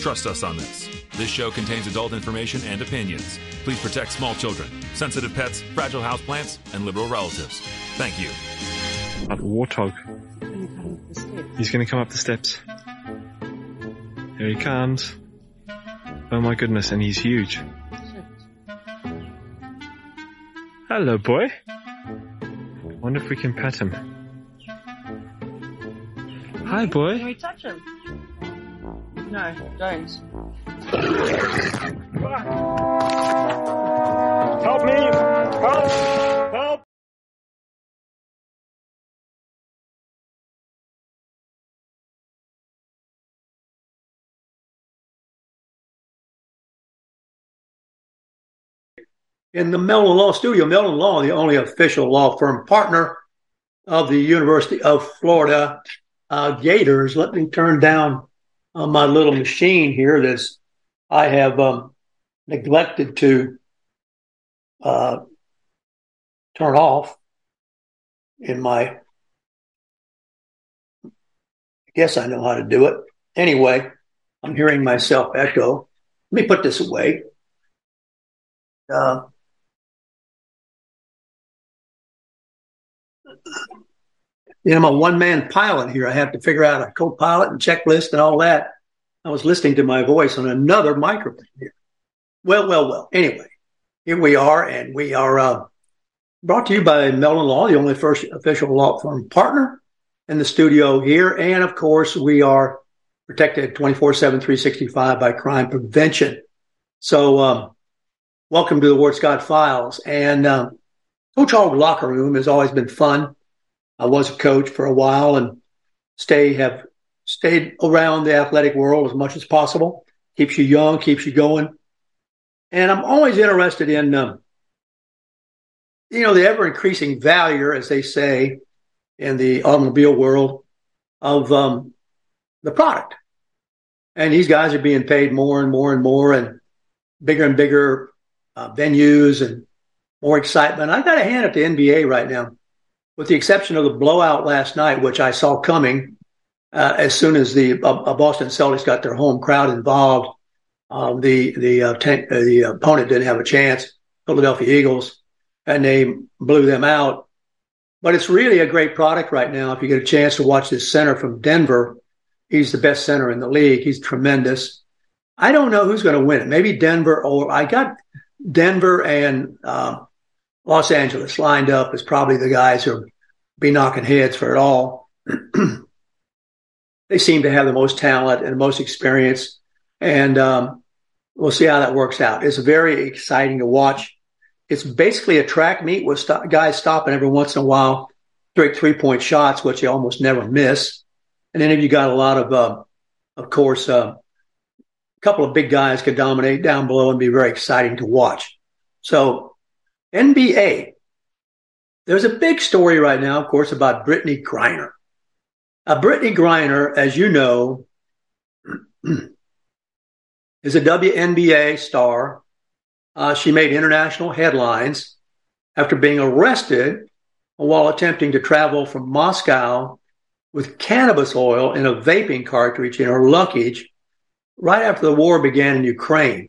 Trust us on this. This show contains adult information and opinions. Please protect small children, sensitive pets, fragile houseplants, and liberal relatives. Thank you. That warthog. He's going to come up the steps. Here he comes. Oh my goodness, and he's huge. Hello, boy. Wonder if we can pet him. Hi, boy. Can boy. we touch him? No, don't. Help me! Help! Help! in the Meldon Law Studio. Meldon Law, the only official law firm partner of the University of Florida uh, Gators. Let me turn down uh, my little machine here that's I have um, neglected to uh, turn off in my. I guess I know how to do it. Anyway, I'm hearing myself echo. Let me put this away. Uh, you know, I'm a one man pilot here. I have to figure out a co pilot and checklist and all that. I was listening to my voice on another microphone here. Well, well, well. Anyway, here we are, and we are uh, brought to you by Meldon Law, the only first official law firm partner in the studio here. And of course, we are protected 24 7, 365 by crime prevention. So, um, welcome to the Ward Scott Files. And um, Coach Hog locker room has always been fun. I was a coach for a while and stay have stayed around the athletic world as much as possible. Keeps you young, keeps you going. And I'm always interested in, um, you know, the ever increasing value, as they say in the automobile world, of um, the product. And these guys are being paid more and more and more and bigger and bigger uh, venues and more excitement. I got a hand it to NBA right now with the exception of the blowout last night, which I saw coming uh, as soon as the uh, Boston Celtics got their home crowd involved. Um, the the uh, ten, the opponent didn't have a chance, Philadelphia Eagles, and they blew them out. But it's really a great product right now. If you get a chance to watch this center from Denver, he's the best center in the league. He's tremendous. I don't know who's going to win it. Maybe Denver or I got Denver and uh, Los Angeles lined up as probably the guys who be knocking heads for it all. they seem to have the most talent and the most experience, and um, we'll see how that works out. It's very exciting to watch. It's basically a track meet with st- guys stopping every once in a while, straight three point shots, which you almost never miss. And then if you got a lot of, uh, of course, uh, a couple of big guys could dominate down below and be very exciting to watch. So NBA, there's a big story right now, of course, about Brittney Griner. Uh, Brittney Griner, as you know, is a WNBA star. Uh, she made international headlines after being arrested while attempting to travel from Moscow with cannabis oil in a vaping cartridge in her luggage right after the war began in Ukraine.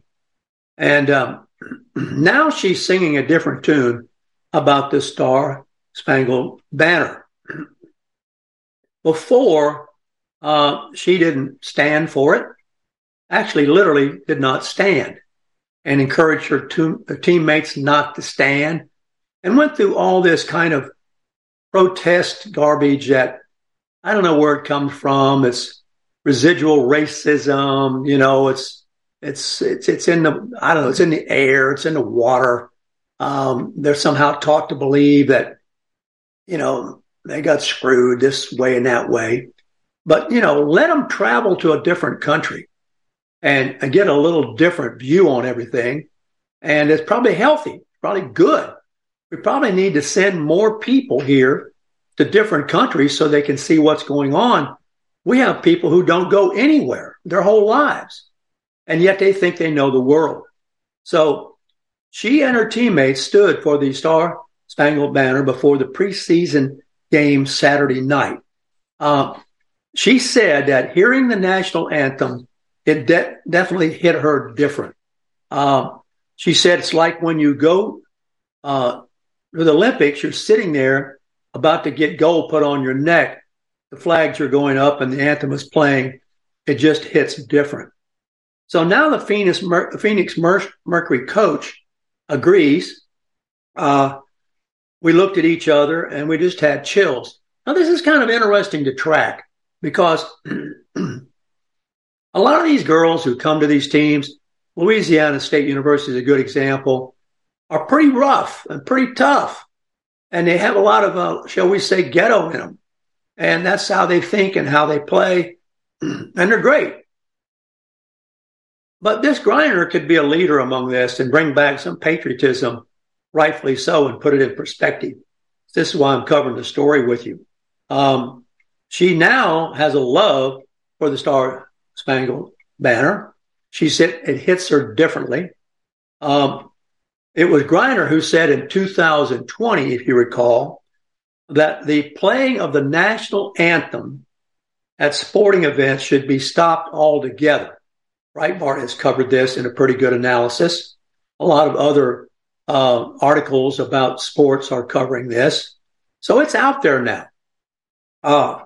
And um, now she's singing a different tune about the Star Spangled Banner. Before, uh, she didn't stand for it, actually, literally did not stand, and encouraged her, to, her teammates not to stand, and went through all this kind of protest garbage that I don't know where it comes from. It's residual racism, you know, it's it's it's it's in the I don't know, it's in the air, it's in the water. Um, they're somehow taught to believe that, you know, they got screwed this way and that way. But you know, let them travel to a different country and, and get a little different view on everything. And it's probably healthy, probably good. We probably need to send more people here to different countries so they can see what's going on. We have people who don't go anywhere their whole lives, and yet they think they know the world. So she and her teammates stood for the Star Spangled Banner before the preseason game Saturday night. Uh, she said that hearing the national anthem it de- definitely hit her different. Um, she said it's like when you go uh, to the Olympics, you're sitting there about to get gold put on your neck. The flags are going up and the anthem is playing. It just hits different. So now the Phoenix, Mer- Phoenix Mer- Mercury coach agrees. Uh, we looked at each other and we just had chills. Now, this is kind of interesting to track because a lot of these girls who come to these teams, Louisiana State University is a good example, are pretty rough and pretty tough. And they have a lot of, uh, shall we say, ghetto in them. And that's how they think and how they play. and they're great. But this Griner could be a leader among this and bring back some patriotism, rightfully so, and put it in perspective. This is why I'm covering the story with you. Um, she now has a love for the Star Spangled Banner. She said it hits her differently. Um, it was Griner who said in 2020, if you recall, that the playing of the national anthem at sporting events should be stopped altogether. Breitbart has covered this in a pretty good analysis. A lot of other uh, articles about sports are covering this. So it's out there now. Uh,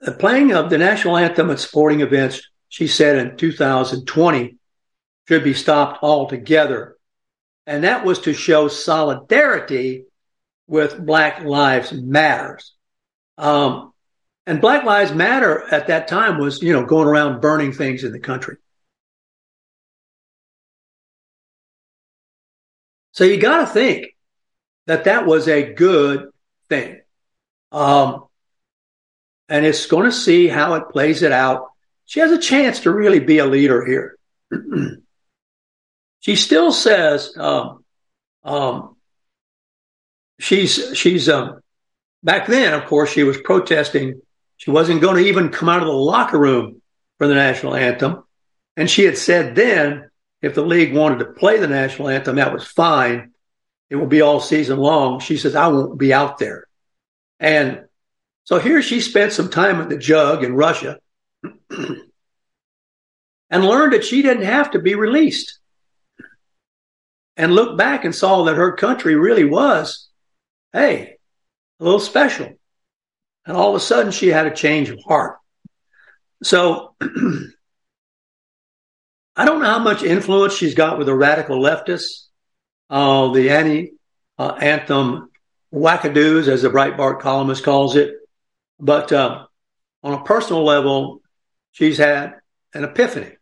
the playing of the national anthem at sporting events, she said in 2020, should be stopped altogether. And that was to show solidarity with Black Lives Matters. Um, and Black Lives Matter at that time was, you know, going around burning things in the country. So you got to think that that was a good thing. Um, and it's going to see how it plays it out. She has a chance to really be a leader here. she still says um, um, she's she's um, back then. Of course, she was protesting. She wasn't going to even come out of the locker room for the national anthem, and she had said then, if the league wanted to play the national anthem, that was fine. It will be all season long. She says, I won't be out there. And so here she spent some time at the jug in Russia and learned that she didn't have to be released. And looked back and saw that her country really was, hey, a little special. And all of a sudden she had a change of heart. So I don't know how much influence she's got with the radical leftists, uh, the anti uh, anthem wackadoos, as the Breitbart columnist calls it. But uh, on a personal level, she's had an epiphany.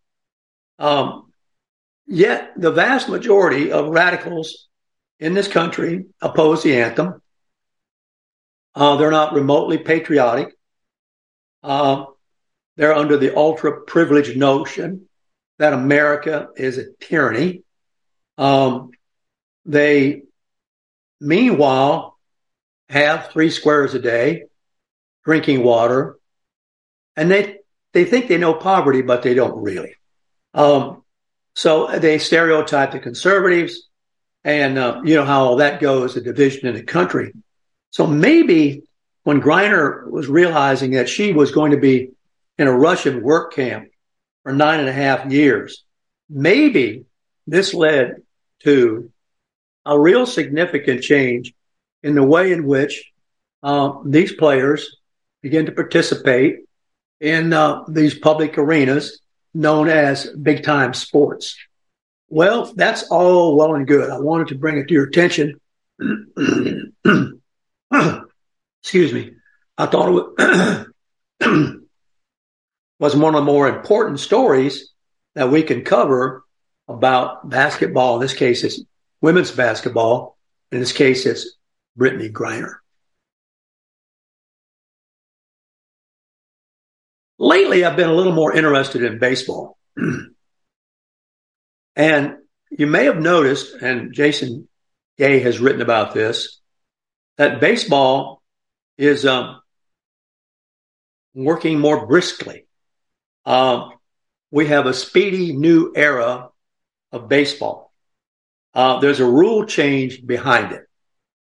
Um, yet the vast majority of radicals in this country oppose the anthem. Uh, they're not remotely patriotic. Uh, they're under the ultra privileged notion that America is a tyranny. Um, they, meanwhile, have three squares a day, drinking water, and they they think they know poverty, but they don't really. Um, so they stereotype the conservatives, and uh, you know how all that goes—a division in the country. So maybe when Griner was realizing that she was going to be in a Russian work camp for nine and a half years, maybe this led to a real significant change in the way in which uh, these players begin to participate in uh, these public arenas known as big time sports. Well, that's all well and good. I wanted to bring it to your attention. Excuse me. I thought it was one of the more important stories that we can cover about basketball. In this case, it's women's basketball. In this case, it's Brittney Griner. Lately, I've been a little more interested in baseball. and you may have noticed, and Jason Gay has written about this, that baseball is um, working more briskly. Uh, we have a speedy new era of baseball. Uh, there's a rule change behind it.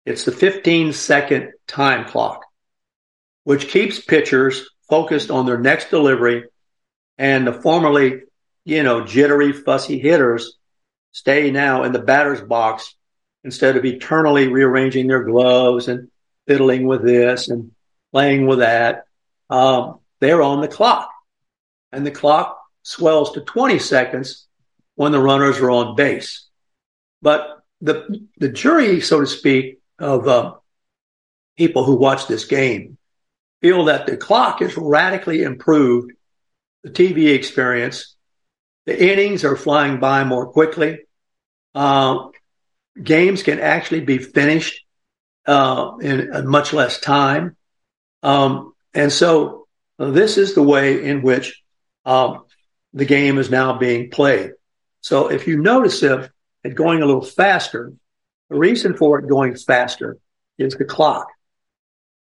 It's the 15 second time clock, which keeps pitchers focused on their next delivery and the formerly you know, jittery, fussy hitters stay now in the batter's box instead of eternally rearranging their gloves and fiddling with this and playing with that. Um, they're on the clock and the clock swells to 20 seconds when the runners are on base. But the, the jury, so to speak, of uh, people who watch this game feel that the clock has radically improved the TV experience. The innings are flying by more quickly. Uh, games can actually be finished uh, in much less time. Um, and so uh, this is the way in which um, the game is now being played. So if you notice it, going a little faster, the reason for it going faster is the clock.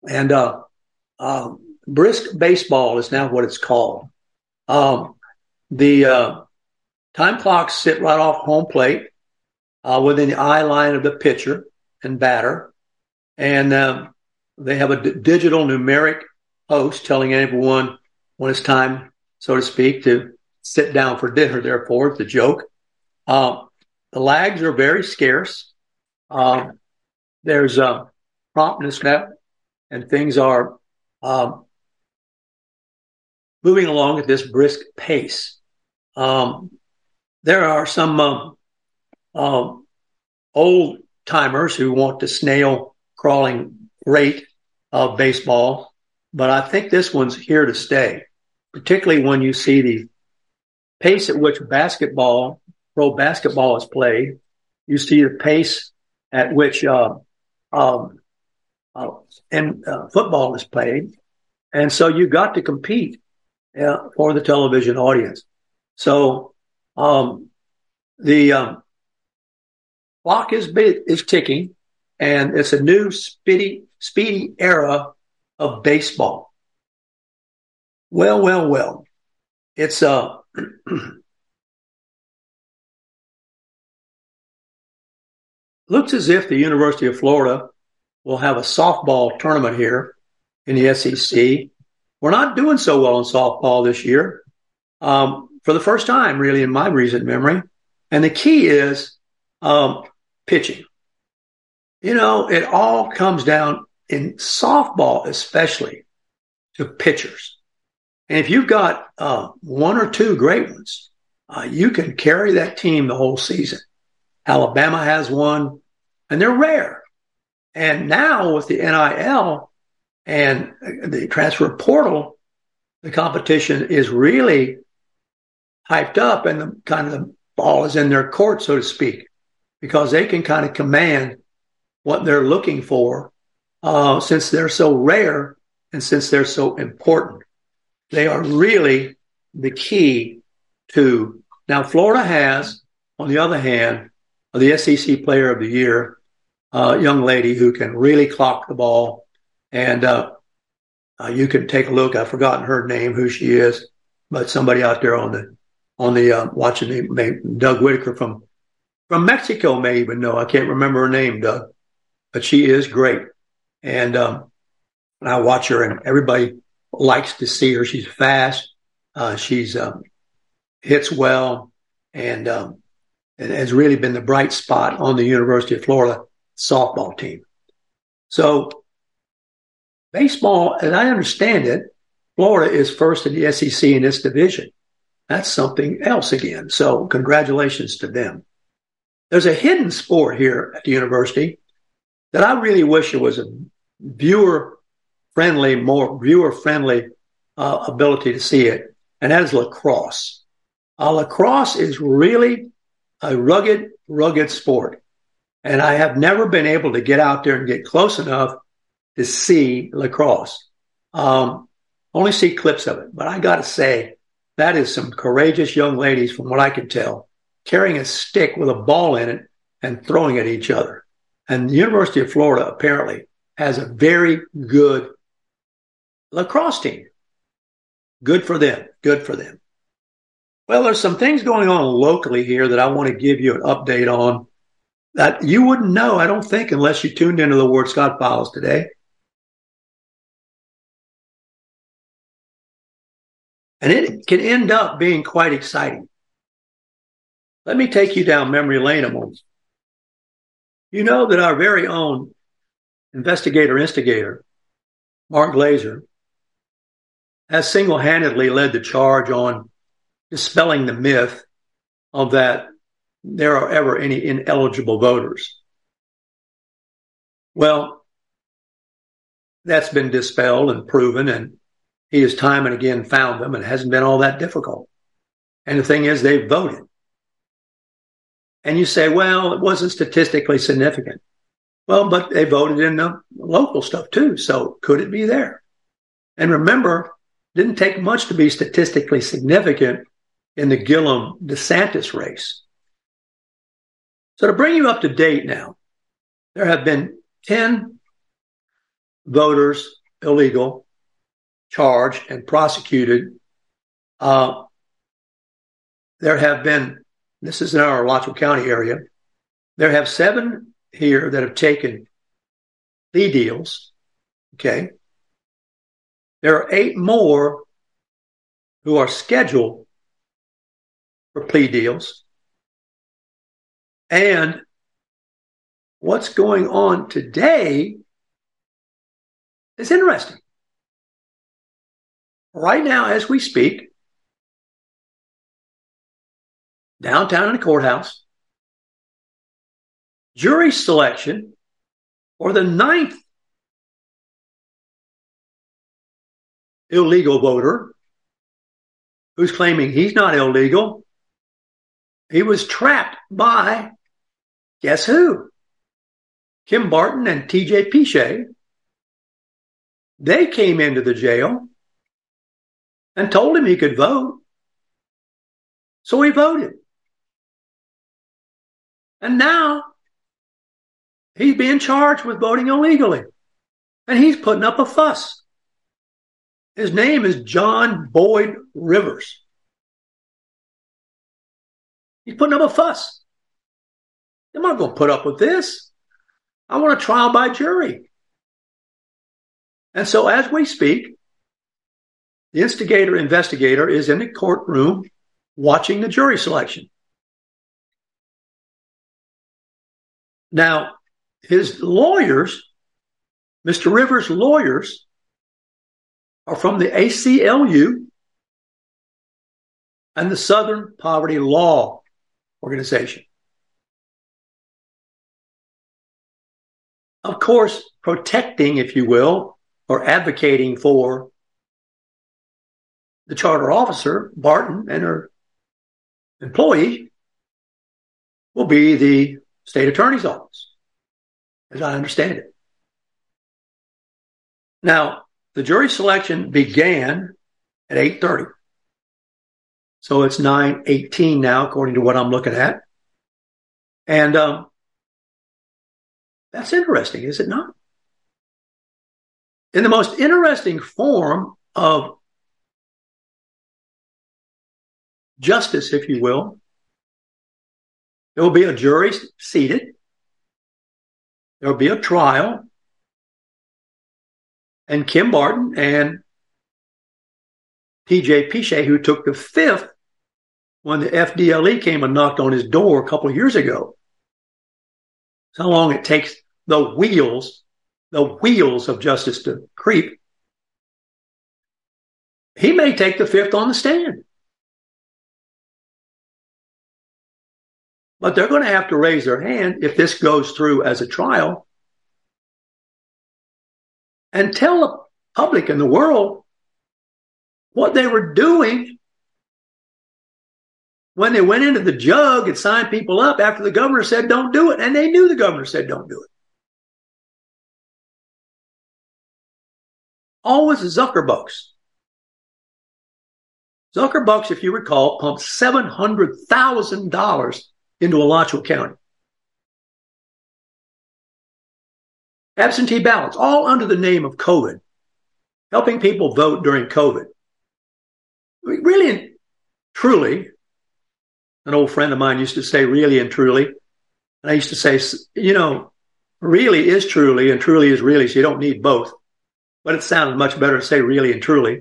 And uh, um, brisk baseball is now what it's called. Um, the uh, time clocks sit right off home plate uh, within the eye line of the pitcher and batter. And um, they have a d- digital numeric host telling everyone when it's time, so to speak, to sit down for dinner, therefore, it's a joke. Um, the lags are very scarce. Um, there's a promptness now, and things are um, moving along at this brisk pace. Um, there are some um, um, old timers who want the snail crawling rate of baseball, but I think this one's here to stay, particularly when you see the pace at which basketball, pro basketball is played. You see the pace at which uh, um, uh, and uh, football is played, and so you got to compete uh, for the television audience. So um, the um, clock is is ticking, and it's a new speedy speedy era of baseball. Well, well, well. It's uh looks as if the University of Florida will have a softball tournament here in the SEC. We're not doing so well in softball this year. Um, for the first time, really, in my recent memory. And the key is um, pitching. You know, it all comes down in softball, especially to pitchers. And if you've got uh, one or two great ones, uh, you can carry that team the whole season. Alabama has one, and they're rare. And now with the NIL and the transfer portal, the competition is really hyped up, and the kind of the ball is in their court, so to speak, because they can kind of command what they're looking for uh, since they're so rare and since they're so important. They are really the key to. Now, Florida has, on the other hand, the SEC Player of the Year, a uh, young lady who can really clock the ball. And uh, uh, you can take a look. I've forgotten her name, who she is, but somebody out there on the on the uh, watching the Doug Whitaker from from Mexico may even know. I can't remember her name, Doug, but she is great. And um, I watch her, and everybody likes to see her. She's fast. Uh, she's um, hits well, and um, has really been the bright spot on the University of Florida softball team. So, baseball, as I understand it, Florida is first in the SEC in its division. That's something else again. So, congratulations to them. There's a hidden sport here at the university that I really wish it was a viewer friendly, more viewer friendly uh, ability to see it, and that is lacrosse. Uh, lacrosse is really a rugged, rugged sport. And I have never been able to get out there and get close enough to see lacrosse. Um, only see clips of it, but I got to say, that is some courageous young ladies, from what I can tell, carrying a stick with a ball in it and throwing at each other. And the University of Florida apparently has a very good lacrosse team. Good for them. Good for them. Well, there's some things going on locally here that I want to give you an update on that you wouldn't know, I don't think, unless you tuned into the Ward Scott Files today. And it can end up being quite exciting. Let me take you down memory lane a moment. You know that our very own investigator instigator, Mark Glazer, has single handedly led the charge on dispelling the myth of that there are ever any ineligible voters. Well, that's been dispelled and proven, and he has time and again found them, and it hasn't been all that difficult. And the thing is, they voted. And you say, well, it wasn't statistically significant. Well, but they voted in the local stuff too. So could it be there? And remember, didn't take much to be statistically significant in the Gillum DeSantis race. So to bring you up to date now, there have been 10 voters illegal charged and prosecuted. Uh, there have been, this is in our Alachua County area, there have seven here that have taken plea deals. Okay. There are eight more who are scheduled for plea deals. And what's going on today is interesting. Right now, as we speak, downtown in the courthouse, jury selection for the ninth illegal voter who's claiming he's not illegal. He was trapped by, guess who? Kim Barton and TJ Pyche. They came into the jail and told him he could vote. So he voted. And now he's being charged with voting illegally. And he's putting up a fuss. His name is John Boyd Rivers. He's putting up a fuss. I'm not going to put up with this. I want a trial by jury. And so as we speak, the instigator investigator is in the courtroom watching the jury selection. Now, his lawyers, Mr. Rivers' lawyers, are from the ACLU and the Southern Poverty Law Organization. Of course, protecting, if you will, or advocating for the charter officer, Barton, and her employee will be the state attorney's office, as I understand it. Now, the jury selection began at 8.30. So it's 9.18 now, according to what I'm looking at. And um, that's interesting, is it not? In the most interesting form of justice, if you will, there will be a jury seated. There will be a trial and Kim Barton and TJ Pyche, who took the fifth when the FDLE came and knocked on his door a couple of years ago. That's how long it takes the wheels, the wheels of justice to creep. He may take the fifth on the stand. But they're going to have to raise their hand if this goes through as a trial and tell the public and the world what they were doing when they went into the jug and signed people up after the governor said don't do it. And they knew the governor said don't do it. Always Zuckerbucks. Zuckerbucks, if you recall, pumped $700,000 into Alachua County. Absentee ballots, all under the name of COVID, helping people vote during COVID. Really and truly, an old friend of mine used to say, really and truly. And I used to say, you know, really is truly and truly is really, so you don't need both. But it sounded much better to say really and truly.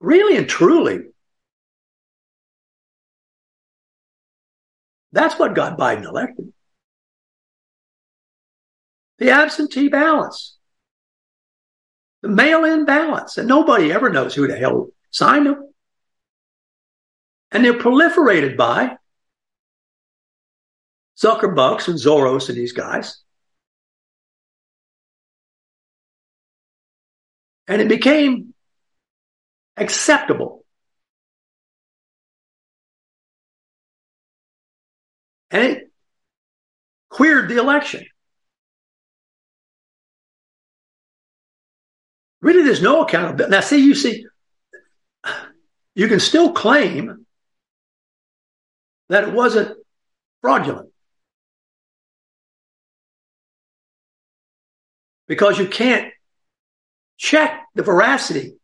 Really and truly That's what got Biden elected. The absentee ballots, the mail in ballots, and nobody ever knows who the hell signed them. And they're proliferated by Zuckerbucks and Soros and these guys. And it became acceptable. And it queered the election. Really, there's no accountability. Now, see, you see, you can still claim that it wasn't fraudulent because you can't check the veracity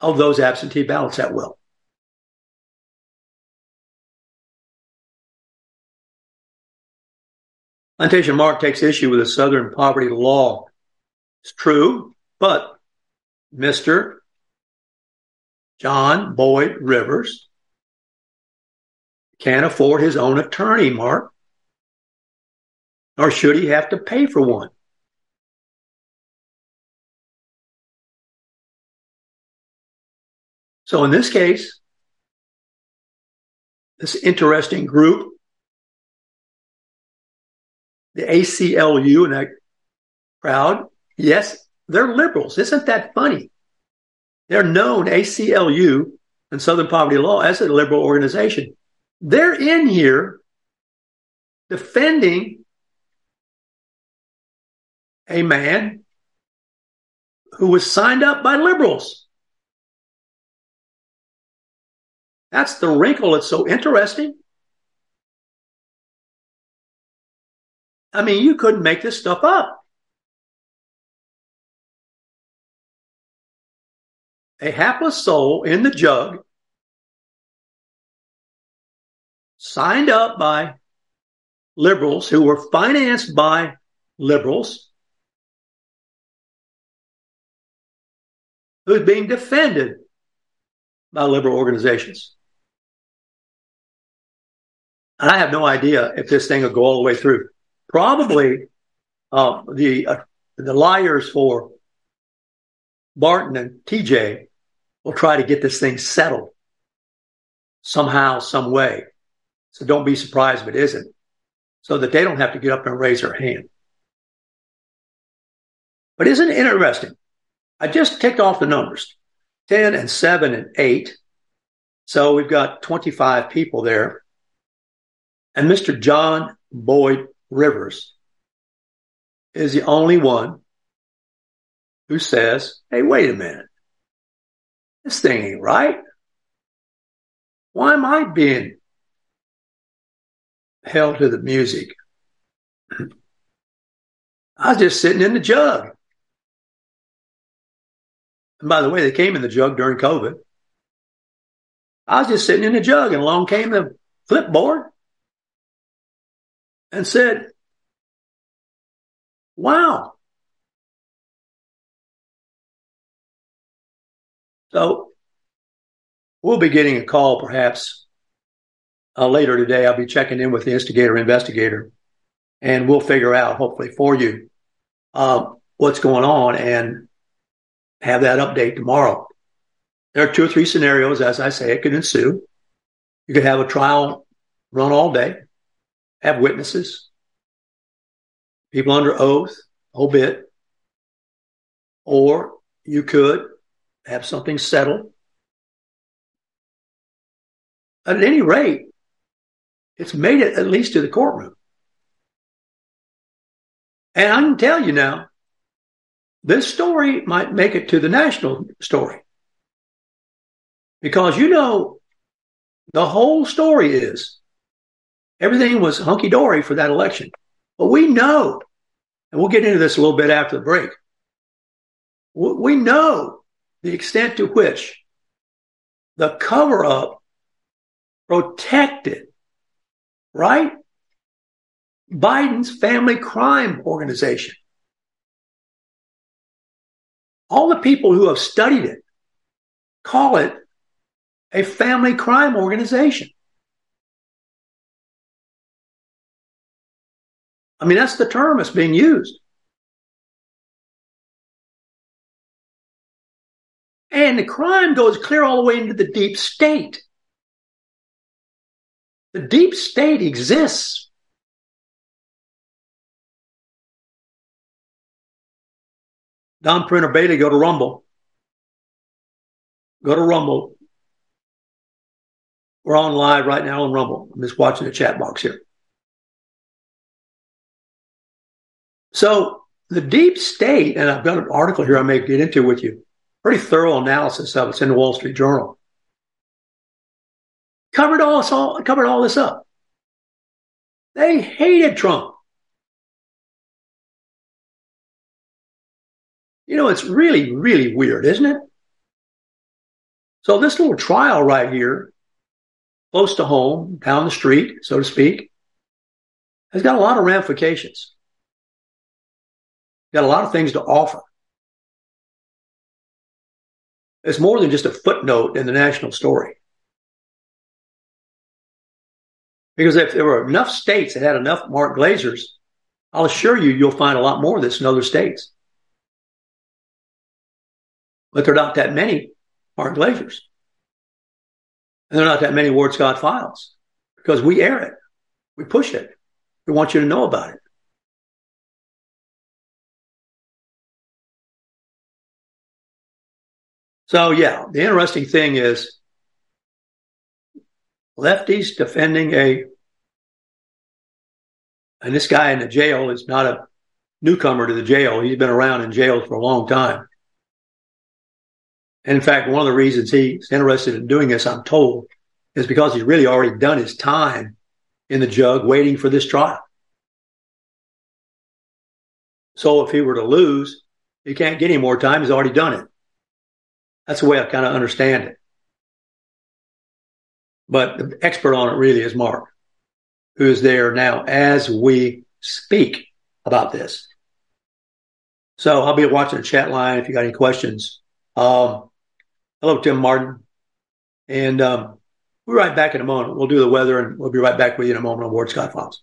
of those absentee ballots at will. Plantation Mark takes issue with the Southern poverty law. It's true, but Mr. John Boyd Rivers can't afford his own attorney, Mark. Nor should he have to pay for one. So in this case, this interesting group, the ACLU and that crowd, yes, they're liberals. Isn't that funny? They're known ACLU and Southern Poverty Law as a liberal organization. They're in here defending a man who was signed up by liberals. That's the wrinkle that's so interesting. I mean, you couldn't make this stuff up. A hapless soul in the jug, signed up by liberals who were financed by liberals, who's being defended by liberal organizations. And I have no idea if this thing will go all the way through. Probably uh, the uh, the liars for Barton and TJ will try to get this thing settled somehow, some way. So don't be surprised if it isn't, so that they don't have to get up and raise their hand. But isn't it interesting? I just ticked off the numbers 10 and 7 and 8. So we've got 25 people there. And Mr. John Boyd Rivers is the only one who says, hey, wait a minute. This thing ain't right. Why am I being held to the music? I was just sitting in the jug. And by the way, they came in the jug during COVID. I was just sitting in the jug and along came the flipboard and said, wow. So we'll be getting a call perhaps uh, later today. I'll be checking in with the instigator investigator and we'll figure out hopefully for you uh, what's going on and have that update tomorrow. There are two or three scenarios, as I say, it could ensue. You could have a trial run all day have witnesses, people under oath, whole bit, or you could have something settled. At any rate, it's made it at least to the courtroom. And I can tell you now, this story might make it to the national story. Because you know, the whole story is Everything was hunky dory for that election. But we know, and we'll get into this a little bit after the break, we know the extent to which the cover up protected, right? Biden's family crime organization. All the people who have studied it call it a family crime organization. I mean, that's the term that's being used. And the crime goes clear all the way into the deep state. The deep state exists. Don Printer Bailey, go to Rumble. Go to Rumble. We're on live right now on Rumble. I'm just watching the chat box here. So the deep state, and I've got an article here I may get into with you, pretty thorough analysis of it. It's in the Wall Street Journal. Covered all, all covered all this up. They hated Trump. You know, it's really, really weird, isn't it? So this little trial right here, close to home, down the street, so to speak, has got a lot of ramifications. Got a lot of things to offer. It's more than just a footnote in the national story. Because if there were enough states that had enough Mark Glazers, I'll assure you, you'll find a lot more of this in other states. But there are not that many Mark Glazers. And there are not that many Ward Scott files because we air it. We push it. We want you to know about it. So yeah, the interesting thing is lefties defending a, and this guy in the jail is not a newcomer to the jail. He's been around in jails for a long time. And in fact, one of the reasons he's interested in doing this, I'm told, is because he's really already done his time in the jug waiting for this trial. So if he were to lose, he can't get any more time. He's already done it. That's the way I kind of understand it. But the expert on it really is Mark, who is there now as we speak about this. So I'll be watching the chat line if you got any questions. Um, hello, Tim Martin. And um, we'll be right back in a moment. We'll do the weather and we'll be right back with you in a moment on Ward Scott Files.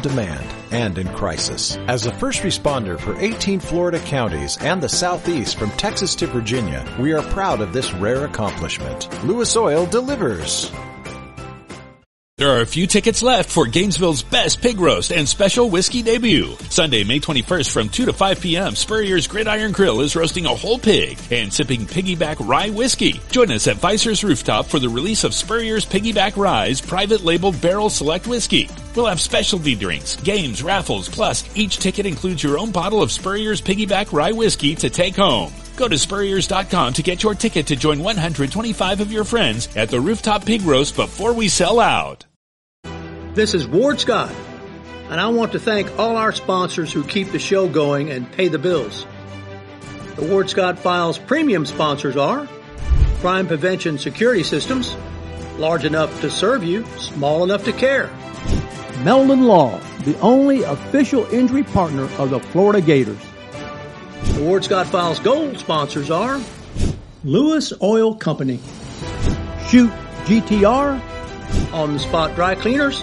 demand and in crisis. As a first responder for 18 Florida counties and the Southeast from Texas to Virginia, we are proud of this rare accomplishment. Lewis Oil delivers. There are a few tickets left for Gainesville's best pig roast and special whiskey debut. Sunday, May 21st from 2 to 5 p.m., Spurrier's Gridiron Grill is roasting a whole pig and sipping piggyback rye whiskey. Join us at Vicer's Rooftop for the release of Spurrier's Piggyback Rye's private labeled barrel select whiskey. We'll have specialty drinks, games, raffles, plus each ticket includes your own bottle of Spurrier's Piggyback Rye whiskey to take home. Go to Spurriers.com to get your ticket to join 125 of your friends at the Rooftop Pig Roast before we sell out. This is Ward Scott, and I want to thank all our sponsors who keep the show going and pay the bills. The Ward Scott Files premium sponsors are Crime Prevention Security Systems, large enough to serve you, small enough to care. Meldon Law, the only official injury partner of the Florida Gators. The Ward Scott Files gold sponsors are Lewis Oil Company, Shoot GTR, On the Spot Dry Cleaners,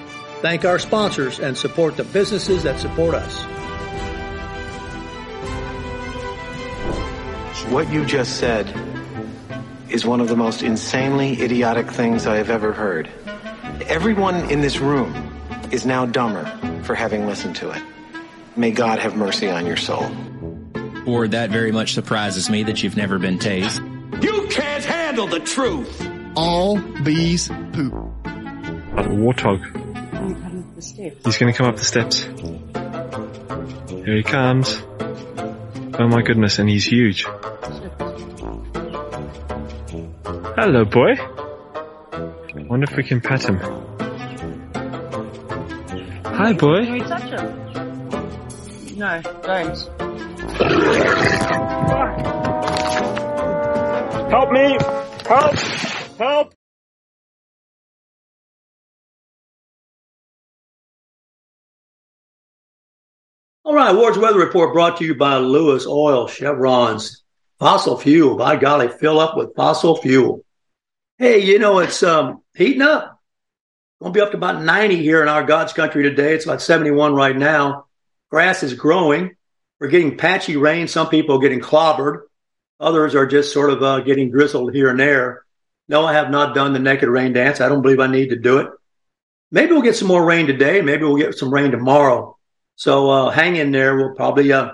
thank our sponsors and support the businesses that support us. What you just said is one of the most insanely idiotic things I have ever heard. Everyone in this room is now dumber for having listened to it. May God have mercy on your soul. Or that very much surprises me that you've never been tased. You can't handle the truth. All bees poop. A warthog. He's going to come up the steps. Here he comes. Oh my goodness, and he's huge. Hello, boy. Wonder if we can pet him. Hi, boy. Can we touch him? No, don't. Help me! Help! Help! All right, Ward's Weather Report brought to you by Lewis Oil, Chevron's fossil fuel. By golly, fill up with fossil fuel. Hey, you know, it's um, heating up. Gonna be up to about 90 here in our God's country today. It's about 71 right now. Grass is growing. We're getting patchy rain. Some people are getting clobbered. Others are just sort of uh, getting drizzled here and there. No, I have not done the naked rain dance. I don't believe I need to do it. Maybe we'll get some more rain today. Maybe we'll get some rain tomorrow. So uh, hang in there. We'll probably uh,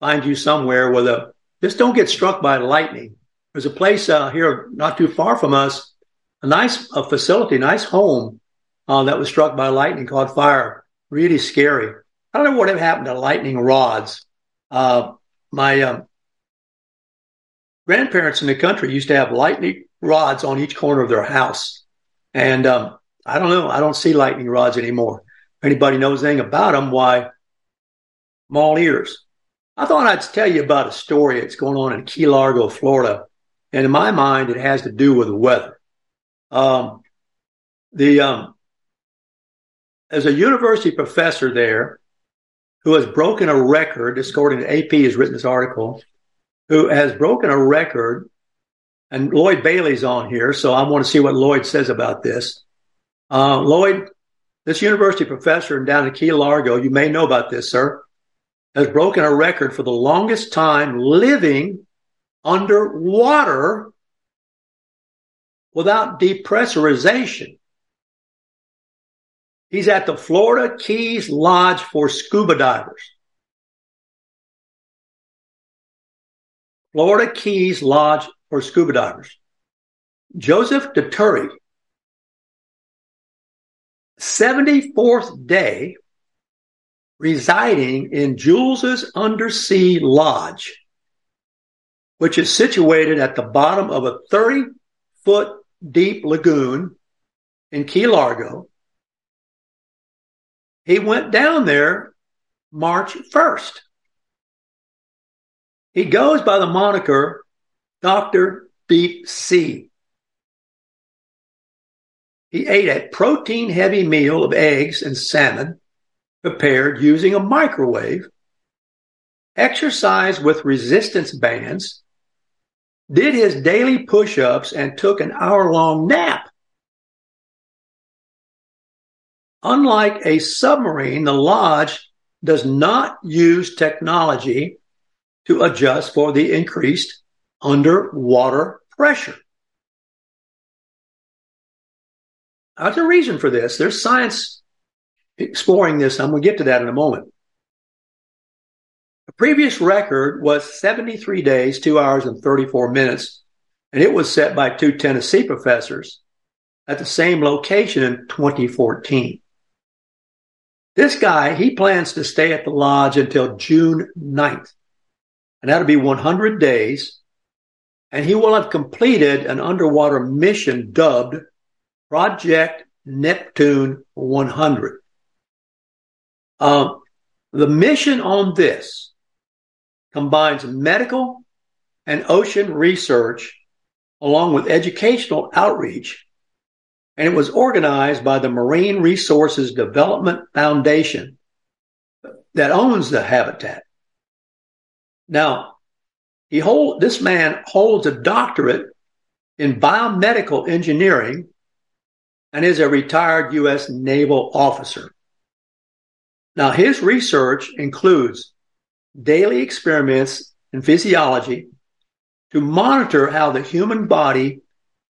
find you somewhere with a. just don't get struck by lightning. There's a place uh, here not too far from us, a nice a facility, nice home uh, that was struck by lightning, caught fire. Really scary. I don't know what happened to lightning rods. Uh, my um, grandparents in the country used to have lightning rods on each corner of their house, and um, I don't know. I don't see lightning rods anymore. Anybody knows anything about them, why? I'm all ears. I thought I'd tell you about a story that's going on in Key Largo, Florida. And in my mind, it has to do with the weather. Um, the, um, there's a university professor there who has broken a record, according to AP has written this article, who has broken a record. And Lloyd Bailey's on here, so I want to see what Lloyd says about this. Uh, Lloyd, this university professor down in Key Largo, you may know about this, sir, has broken a record for the longest time living underwater without depressurization. He's at the Florida Keys Lodge for scuba divers. Florida Keys Lodge for scuba divers. Joseph Dituri, 74th day residing in Jules's Undersea Lodge, which is situated at the bottom of a 30 foot deep lagoon in Key Largo. He went down there March 1st. He goes by the moniker Dr. Deep Sea. He ate a protein heavy meal of eggs and salmon prepared using a microwave, exercised with resistance bands, did his daily push ups, and took an hour long nap. Unlike a submarine, the Lodge does not use technology to adjust for the increased underwater pressure. There's a reason for this. There's science exploring this. I'm going to get to that in a moment. The previous record was 73 days, 2 hours, and 34 minutes, and it was set by two Tennessee professors at the same location in 2014. This guy, he plans to stay at the lodge until June 9th, and that'll be 100 days, and he will have completed an underwater mission dubbed Project Neptune 100. Um, the mission on this combines medical and ocean research along with educational outreach, and it was organized by the Marine Resources Development Foundation that owns the habitat. Now, he hold, this man holds a doctorate in biomedical engineering and is a retired U.S. naval officer. Now, his research includes daily experiments in physiology to monitor how the human body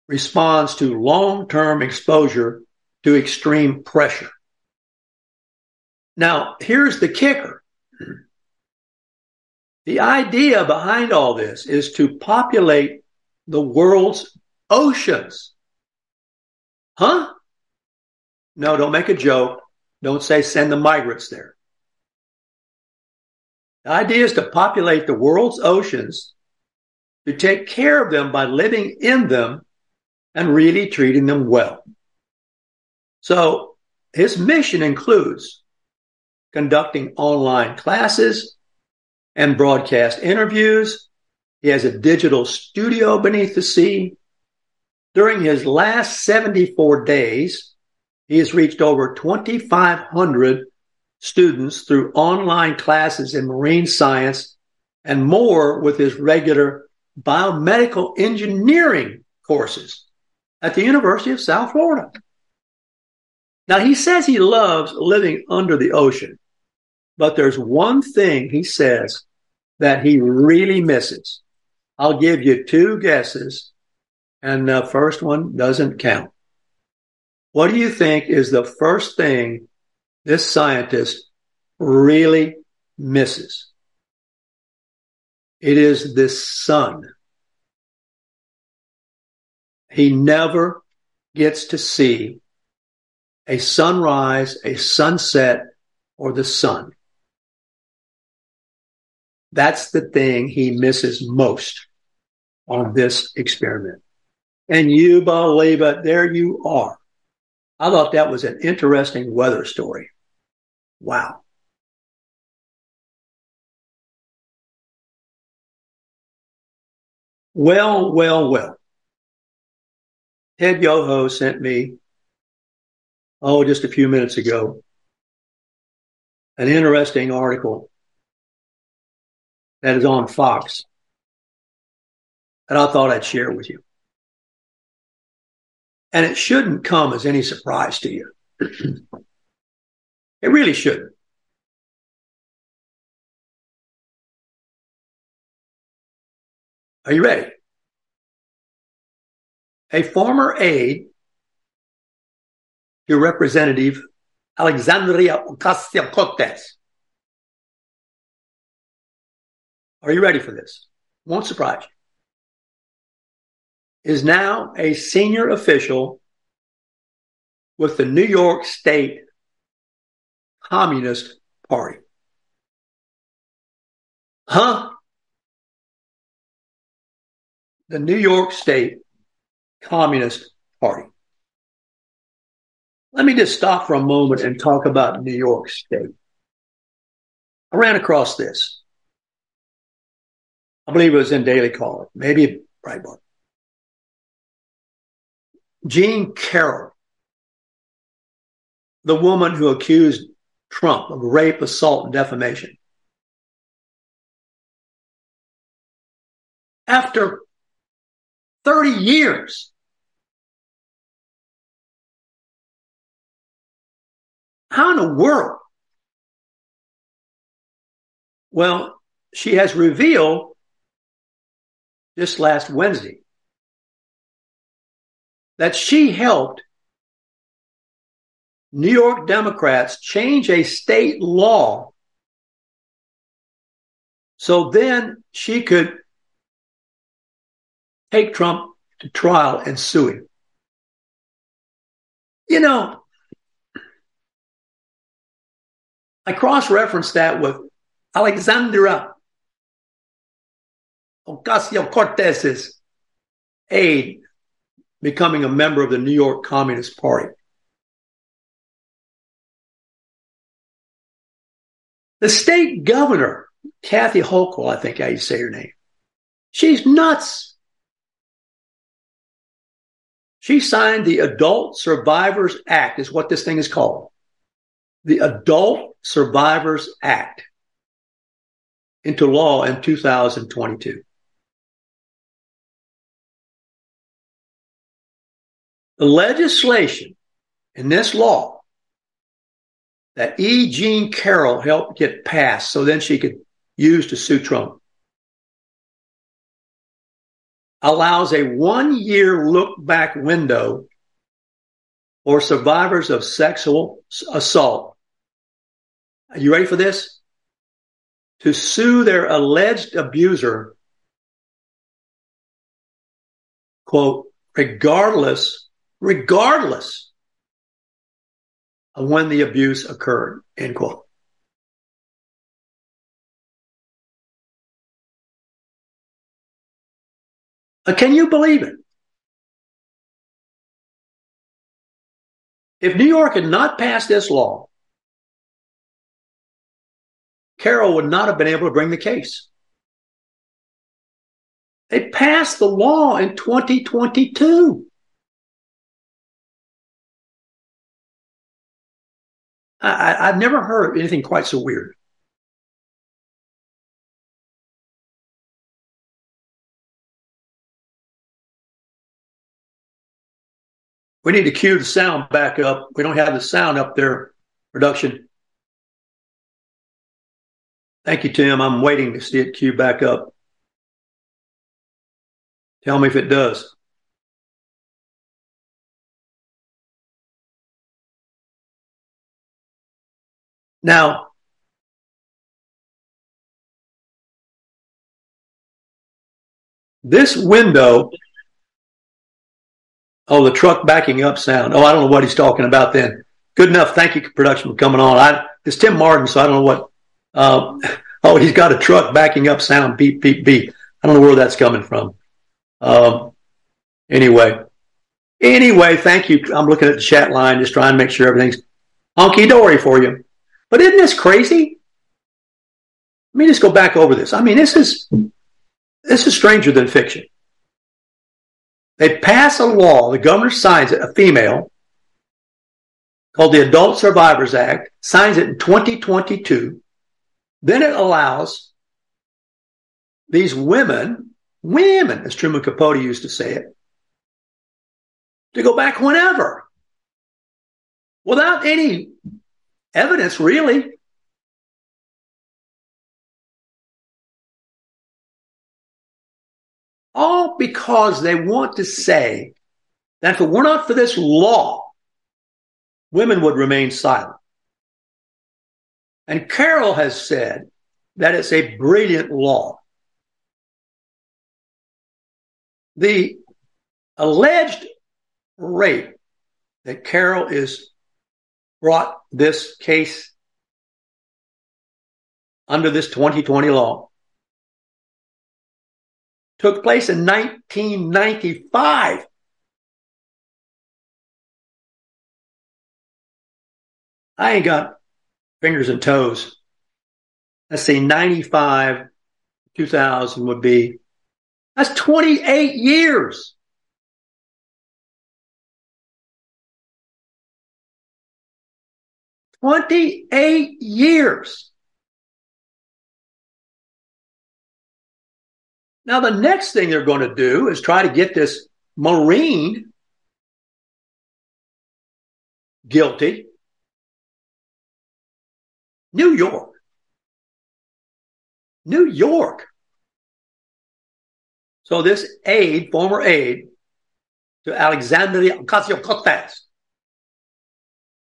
responds to long term exposure to extreme pressure. Now, here's the kicker The idea behind all this is to populate the world's oceans. Huh? No, don't make a joke. Don't say send the migrants there. The idea is to populate the world's oceans, to take care of them by living in them and really treating them well. So his mission includes conducting online classes and broadcast interviews. He has a digital studio beneath the sea. During his last 74 days, he has reached over 2,500 students through online classes in marine science and more with his regular biomedical engineering courses at the University of South Florida. Now, he says he loves living under the ocean, but there's one thing he says that he really misses. I'll give you two guesses, and the first one doesn't count. What do you think is the first thing this scientist really misses? It is the sun. He never gets to see a sunrise, a sunset, or the sun. That's the thing he misses most on this experiment. And you believe it, there you are. I thought that was an interesting weather story. Wow. Well, well, well. Ted Yoho sent me, oh, just a few minutes ago, an interesting article that is on Fox that I thought I'd share with you. And it shouldn't come as any surprise to you. it really shouldn't. Are you ready? A former aide to Representative Alexandria Ocasio Cortez. Are you ready for this? Won't surprise you. Is now a senior official with the New York State Communist Party. Huh? The New York State Communist Party. Let me just stop for a moment and talk about New York State. I ran across this. I believe it was in Daily Caller, maybe Breitbart. Jean Carroll, the woman who accused Trump of rape, assault, and defamation. After 30 years, How in the world? Well, she has revealed this last Wednesday that she helped New York Democrats change a state law so then she could take Trump to trial and sue him. You know, I cross referenced that with Alexandra Ocasio Cortez's aide becoming a member of the New York Communist Party. The state governor, Kathy Hochul, I think how you say her name, she's nuts. She signed the Adult Survivors Act, is what this thing is called. The Adult Survivors Act into law in 2022. The legislation in this law that E. Jean Carroll helped get passed so then she could use to sue Trump allows a one year look back window for survivors of sexual assault are you ready for this? to sue their alleged abuser, quote, regardless, regardless of when the abuse occurred, end quote. Can you believe it? If New York had not passed this law, Carroll would not have been able to bring the case. They passed the law in 2022. I, have never heard anything quite so weird. We need to cue the sound back up. We don't have the sound up there, production. Thank you, Tim. I'm waiting to see it cue back up. Tell me if it does. Now, this window Oh, the truck backing up sound. Oh, I don't know what he's talking about then. Good enough. Thank you, production, for coming on. I, it's Tim Martin, so I don't know what. Uh, oh, he's got a truck backing up sound. Beep, beep, beep. I don't know where that's coming from. Um, anyway, anyway, thank you. I'm looking at the chat line, just trying to make sure everything's honky dory for you. But isn't this crazy? Let me just go back over this. I mean, this is this is stranger than fiction. They pass a law, the governor signs it, a female, called the Adult Survivors Act, signs it in 2022. Then it allows these women, women, as Truman Capote used to say it, to go back whenever without any evidence, really. all because they want to say that if it were not for this law, women would remain silent. And Carroll has said that it's a brilliant law. The alleged rape that Carroll is brought this case under this 2020 law took place in 1995. I ain't got fingers and toes. Let's see, 95, 2000 would be, that's 28 years. Twenty-eight years. Now, the next thing they're going to do is try to get this Marine guilty. New York. New York. So this aide, former aide to Alexandria Ocasio-Cortez,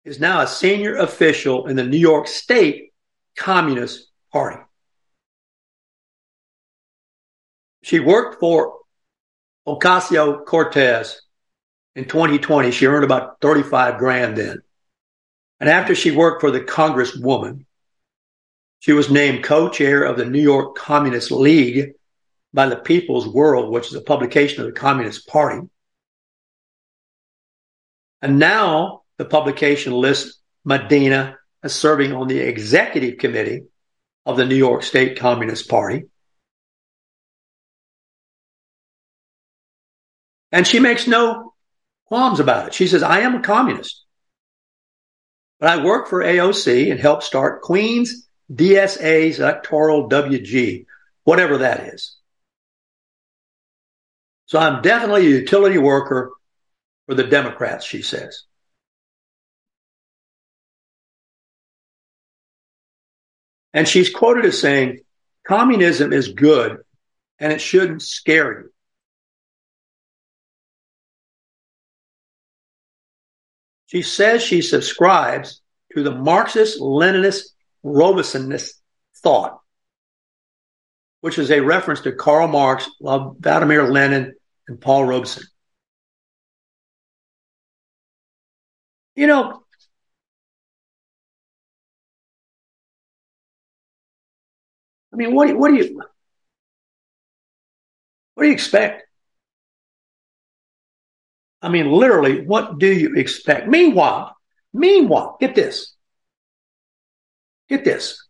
is now a senior official in the New York State Communist Party. She worked for Ocasio Cortez in 2020. She earned about 35 grand then. And after she worked for the Congresswoman, she was named co-chair of the New York Communist League by the People's World, which is a publication of the Communist Party. And now the publication lists Medina as serving on the executive committee of the New York State Communist Party. And she makes no qualms about it. She says, I am a communist, but I work for AOC and help start Queen's DSA's electoral WG, whatever that is. So I'm definitely a utility worker for the Democrats, she says. And she's quoted as saying, communism is good and it shouldn't scare you. She says she subscribes to the Marxist Leninist Robesonist thought. which is a reference to Karl Marx, Vladimir Lenin, and Paul Robeson. You know, mean, what, what do you what do you expect? I mean, literally, what do you expect? Meanwhile, meanwhile, get this. Get this.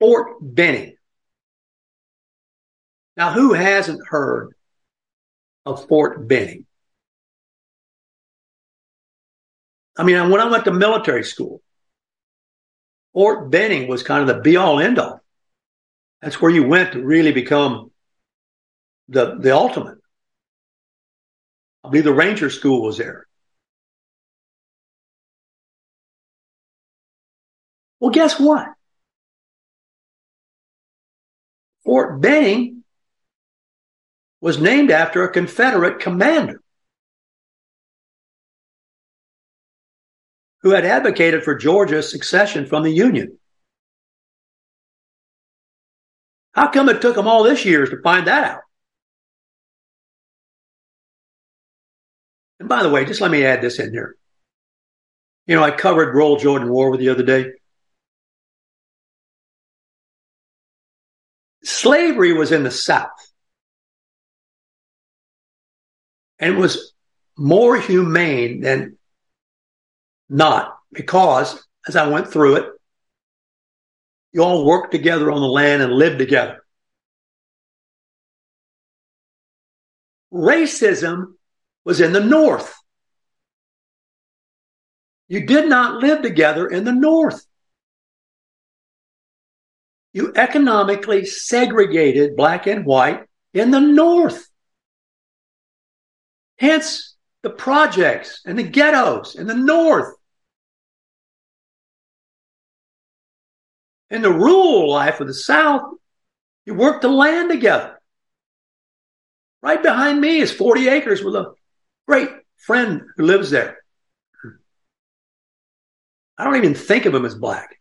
Fort Benning. Now, who hasn't heard of Fort Benning? I mean, when I went to military school, Fort Benning was kind of the be all end all. That's where you went to really become the, the ultimate. I believe the Ranger School was there. Well, guess what? Fort Benning was named after a Confederate commander who had advocated for Georgia's secession from the Union. How come it took them all this years to find that out? And by the way, just let me add this in here. You know, I covered Royal Jordan War with the other day. Slavery was in the South. And it was more humane than not because as I went through it, you all worked together on the land and lived together. Racism was in the North. You did not live together in the North. You economically segregated black and white in the North. Hence the projects and the ghettos in the North. In the rural life of the South, you work the land together. Right behind me is 40 acres with a great friend who lives there. I don't even think of him as black.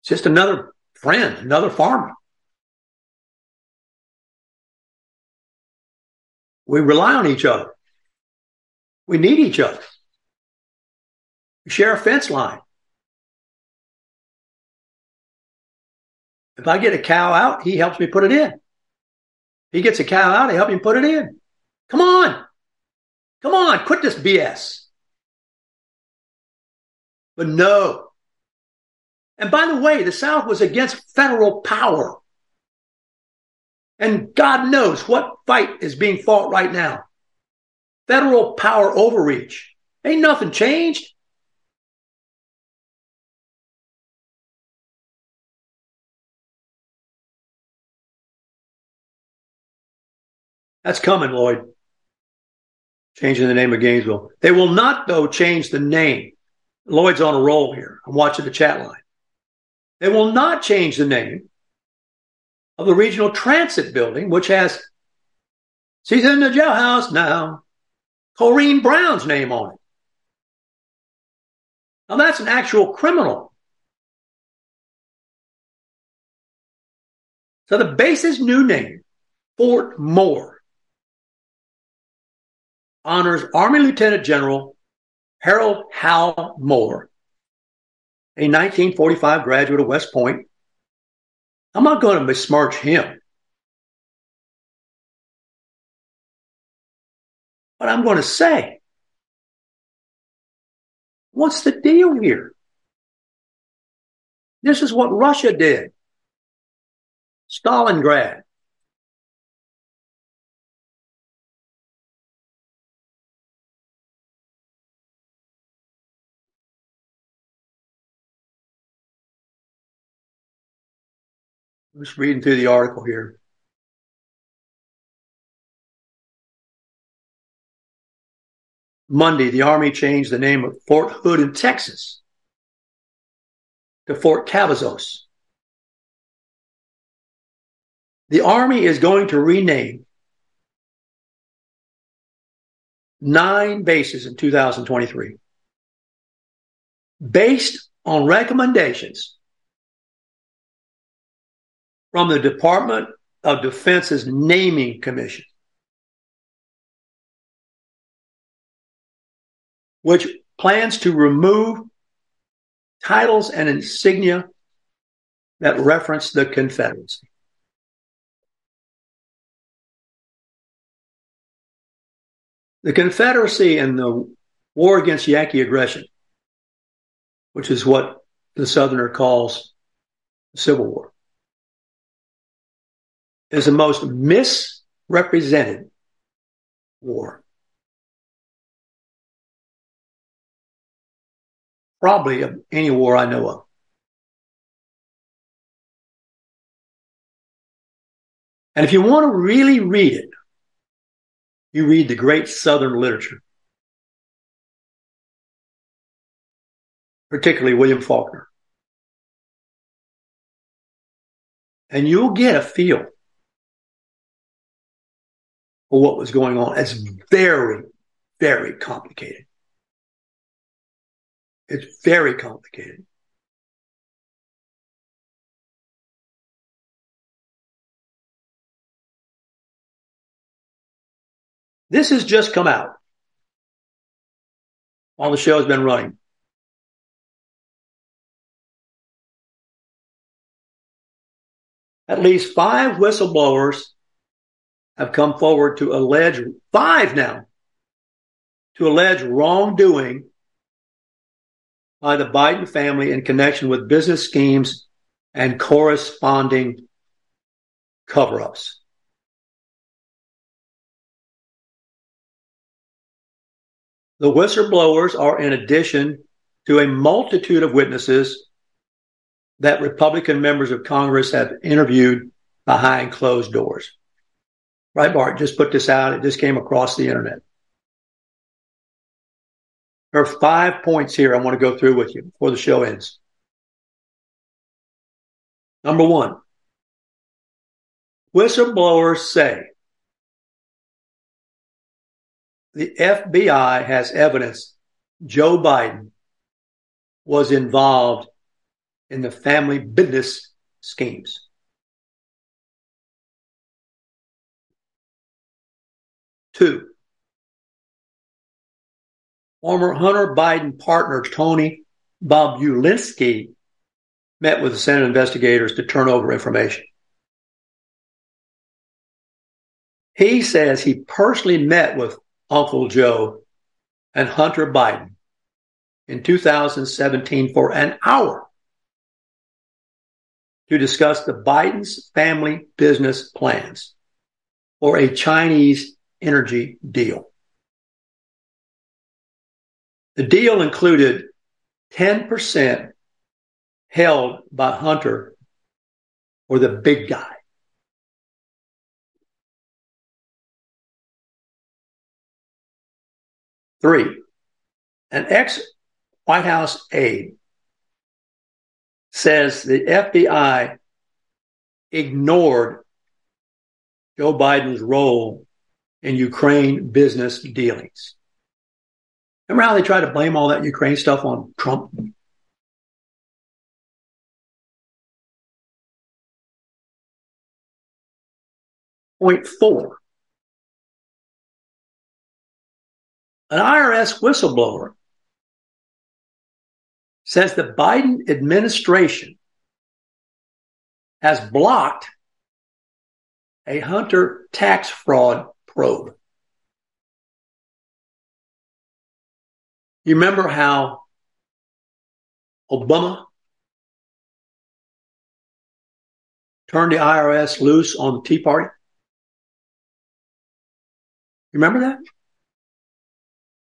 It's just another friend, another farmer. We rely on each other. We need each other. We share a fence line. If I get a cow out, he helps me put it in. He gets a cow out, I help him put it in. Come on. Come on, quit this BS. But no. And by the way, the South was against federal power. And God knows what fight is being fought right now. Federal power overreach. Ain't nothing changed. That's coming, Lloyd. Changing the name of Gainesville. They will not, though, change the name. Lloyd's on a roll here. I'm watching the chat line. They will not change the name of the regional transit building, which has, she's in the jailhouse now, Corrine Brown's name on it. Now that's an actual criminal. So the base's new name, Fort Moore, honors Army Lieutenant General Harold Hal Moore, a 1945 graduate of West Point. I'm not going to besmirch him. But I'm going to say, what's the deal here? This is what Russia did. Stalingrad. I'm just reading through the article here. Monday, the Army changed the name of Fort Hood in Texas to Fort Cavazos. The Army is going to rename nine bases in 2023 based on recommendations from the Department of Defense's naming commission, which plans to remove titles and insignia that reference the Confederacy. The Confederacy and the war against Yankee aggression, which is what the Southerner calls the Civil War, is the most misrepresented war. Probably of any war I know of. And if you want to really read it, you read the great Southern literature, particularly William Faulkner. And you'll get a feel for what was going on. It's very, very complicated. It's very complicated. This has just come out while the show has been running. At least five whistleblowers have come forward to allege, five now, to allege wrongdoing by the Biden family in connection with business schemes and corresponding cover ups. The whistleblowers are in addition to a multitude of witnesses that Republican members of Congress have interviewed behind closed doors. Right, Bart? Just put this out. It just came across the internet. There are five points here I want to go through with you before the show ends. Number one, whistleblowers say the FBI has evidence Joe Biden was involved in the family business schemes. Two, former Hunter Biden partner Tony Bobulinski met with the Senate investigators to turn over information. He says he personally met with Uncle Joe and Hunter Biden in 2017 for an hour to discuss the Biden's family business plans for a Chinese energy deal. The deal included 10% held by Hunter or the big guy. Three, an ex White House aide says the FBI ignored Joe Biden's role in Ukraine business dealings. Remember how they tried to blame all that Ukraine stuff on Trump? Point four. An IRS whistleblower says the Biden administration has blocked a Hunter tax fraud probe. You remember how Obama turned the IRS loose on the Tea Party? You remember that?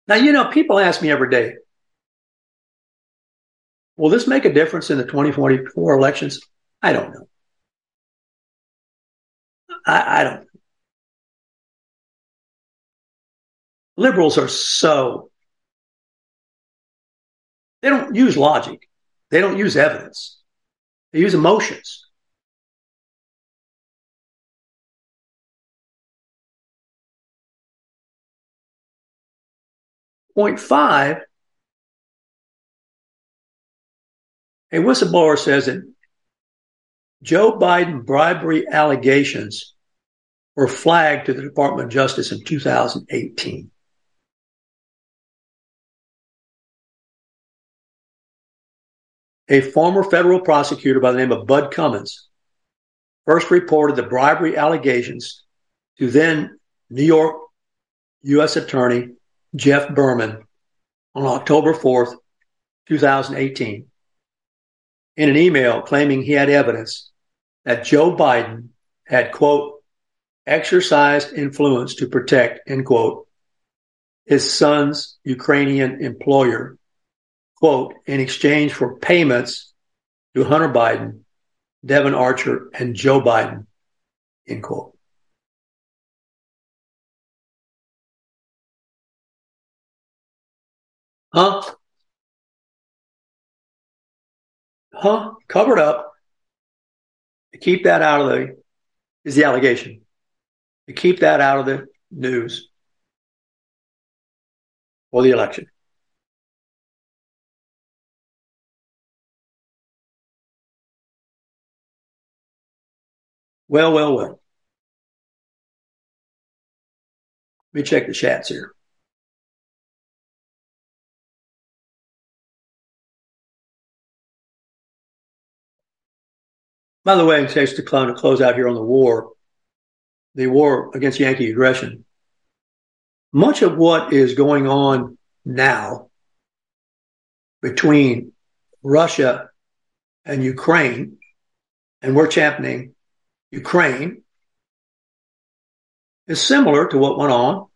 Now, you know, people ask me every day, will this make a difference in the 2024 elections? I don't know. I, I don't. Liberals are so, they don't use logic. They don't use evidence. They use emotions. Point five, a whistleblower says that Joe Biden bribery allegations were flagged to the Department of Justice in 2018. A former federal prosecutor by the name of Bud Cummins first reported the bribery allegations to then New York U.S. Attorney Jeff Berman on October 4th, 2018, in an email claiming he had evidence that Joe Biden had, quote, exercised influence to protect, end quote, his son's Ukrainian employer, quote, in exchange for payments to Hunter Biden, Devon Archer, and Joe Biden, end quote. Huh? Huh? Covered up. To keep that out of the is the allegation. To keep that out of the news for the election. Well, well, well. Let me check the chats here. By the way, in just to close out here on the war, the war against Yankee aggression, much of what is going on now between Russia and Ukraine, and we're championing Ukraine, is similar to what went on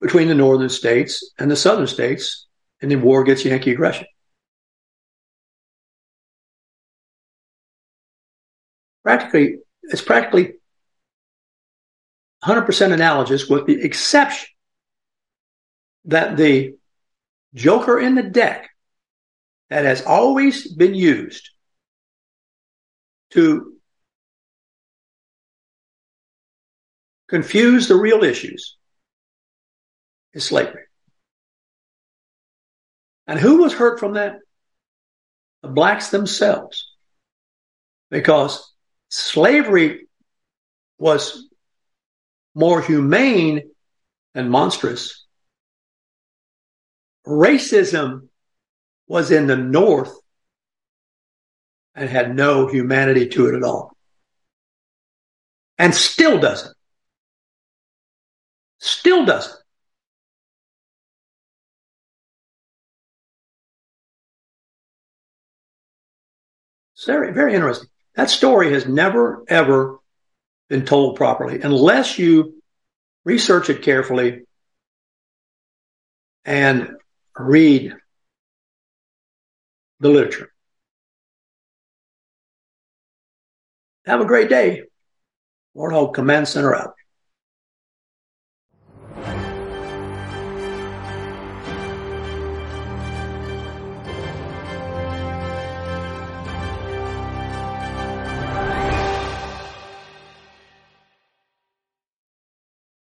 between the northern states and the southern states in the war against Yankee aggression. practically it's practically 100% analogous with the exception that the joker in the deck that has always been used to confuse the real issues is slavery. And who was hurt from that? The blacks themselves. Because slavery was more humane than monstrous. Racism was in the North and had no humanity to it at all. And still doesn't. Still doesn't. Very, very interesting. That story has never, ever been told properly unless you research it carefully and read the literature. Have a great day. Warthog Command Center out.